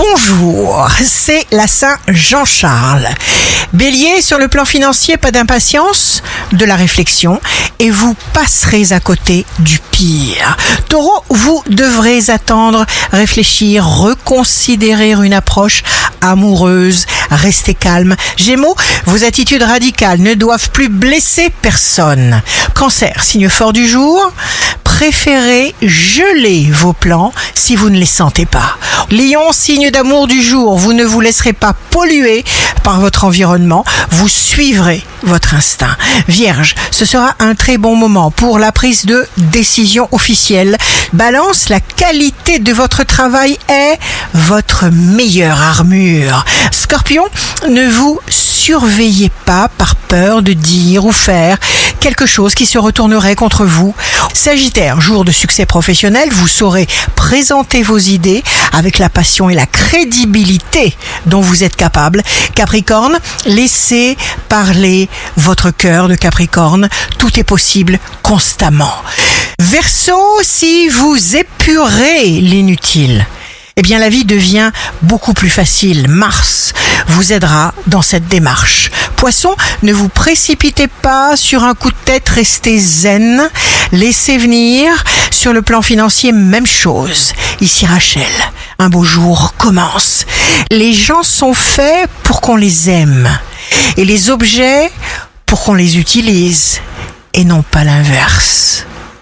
bonjour, c'est la Saint Jean-Charles. Bélier, sur le plan financier, pas d'impatience, de la réflexion, et vous passerez à côté du pire. Taureau, vous devrez attendre, réfléchir, reconsidérer une approche amoureuse, restez calme. Gémeaux, vos attitudes radicales ne doivent plus blesser personne. Cancer, signe fort du jour, préférez geler vos plans si vous ne les sentez pas. Lion, signe d'amour du jour, vous ne vous laisserez pas polluer par votre environnement, vous suivrez votre instinct. Vierge, ce sera un très bon moment pour la prise de décision officielle. Balance, la qualité de votre travail est votre meilleure armure. Scorpion, ne vous surveillez pas par peur de dire ou faire quelque chose qui se retournerait contre vous. Sagittaire, jour de succès professionnel, vous saurez présenter vos idées avec la passion et la crédibilité dont vous êtes capable. Capricorne, laissez parler votre cœur de Capricorne. Tout est possible constamment. Verseau, si vous épurez l'inutile, eh bien la vie devient beaucoup plus facile. Mars vous aidera dans cette démarche. Poisson, ne vous précipitez pas sur un coup de tête, restez zen, laissez venir. Sur le plan financier, même chose. Ici Rachel, un beau jour commence. Les gens sont faits pour qu'on les aime et les objets pour qu'on les utilise et non pas l'inverse.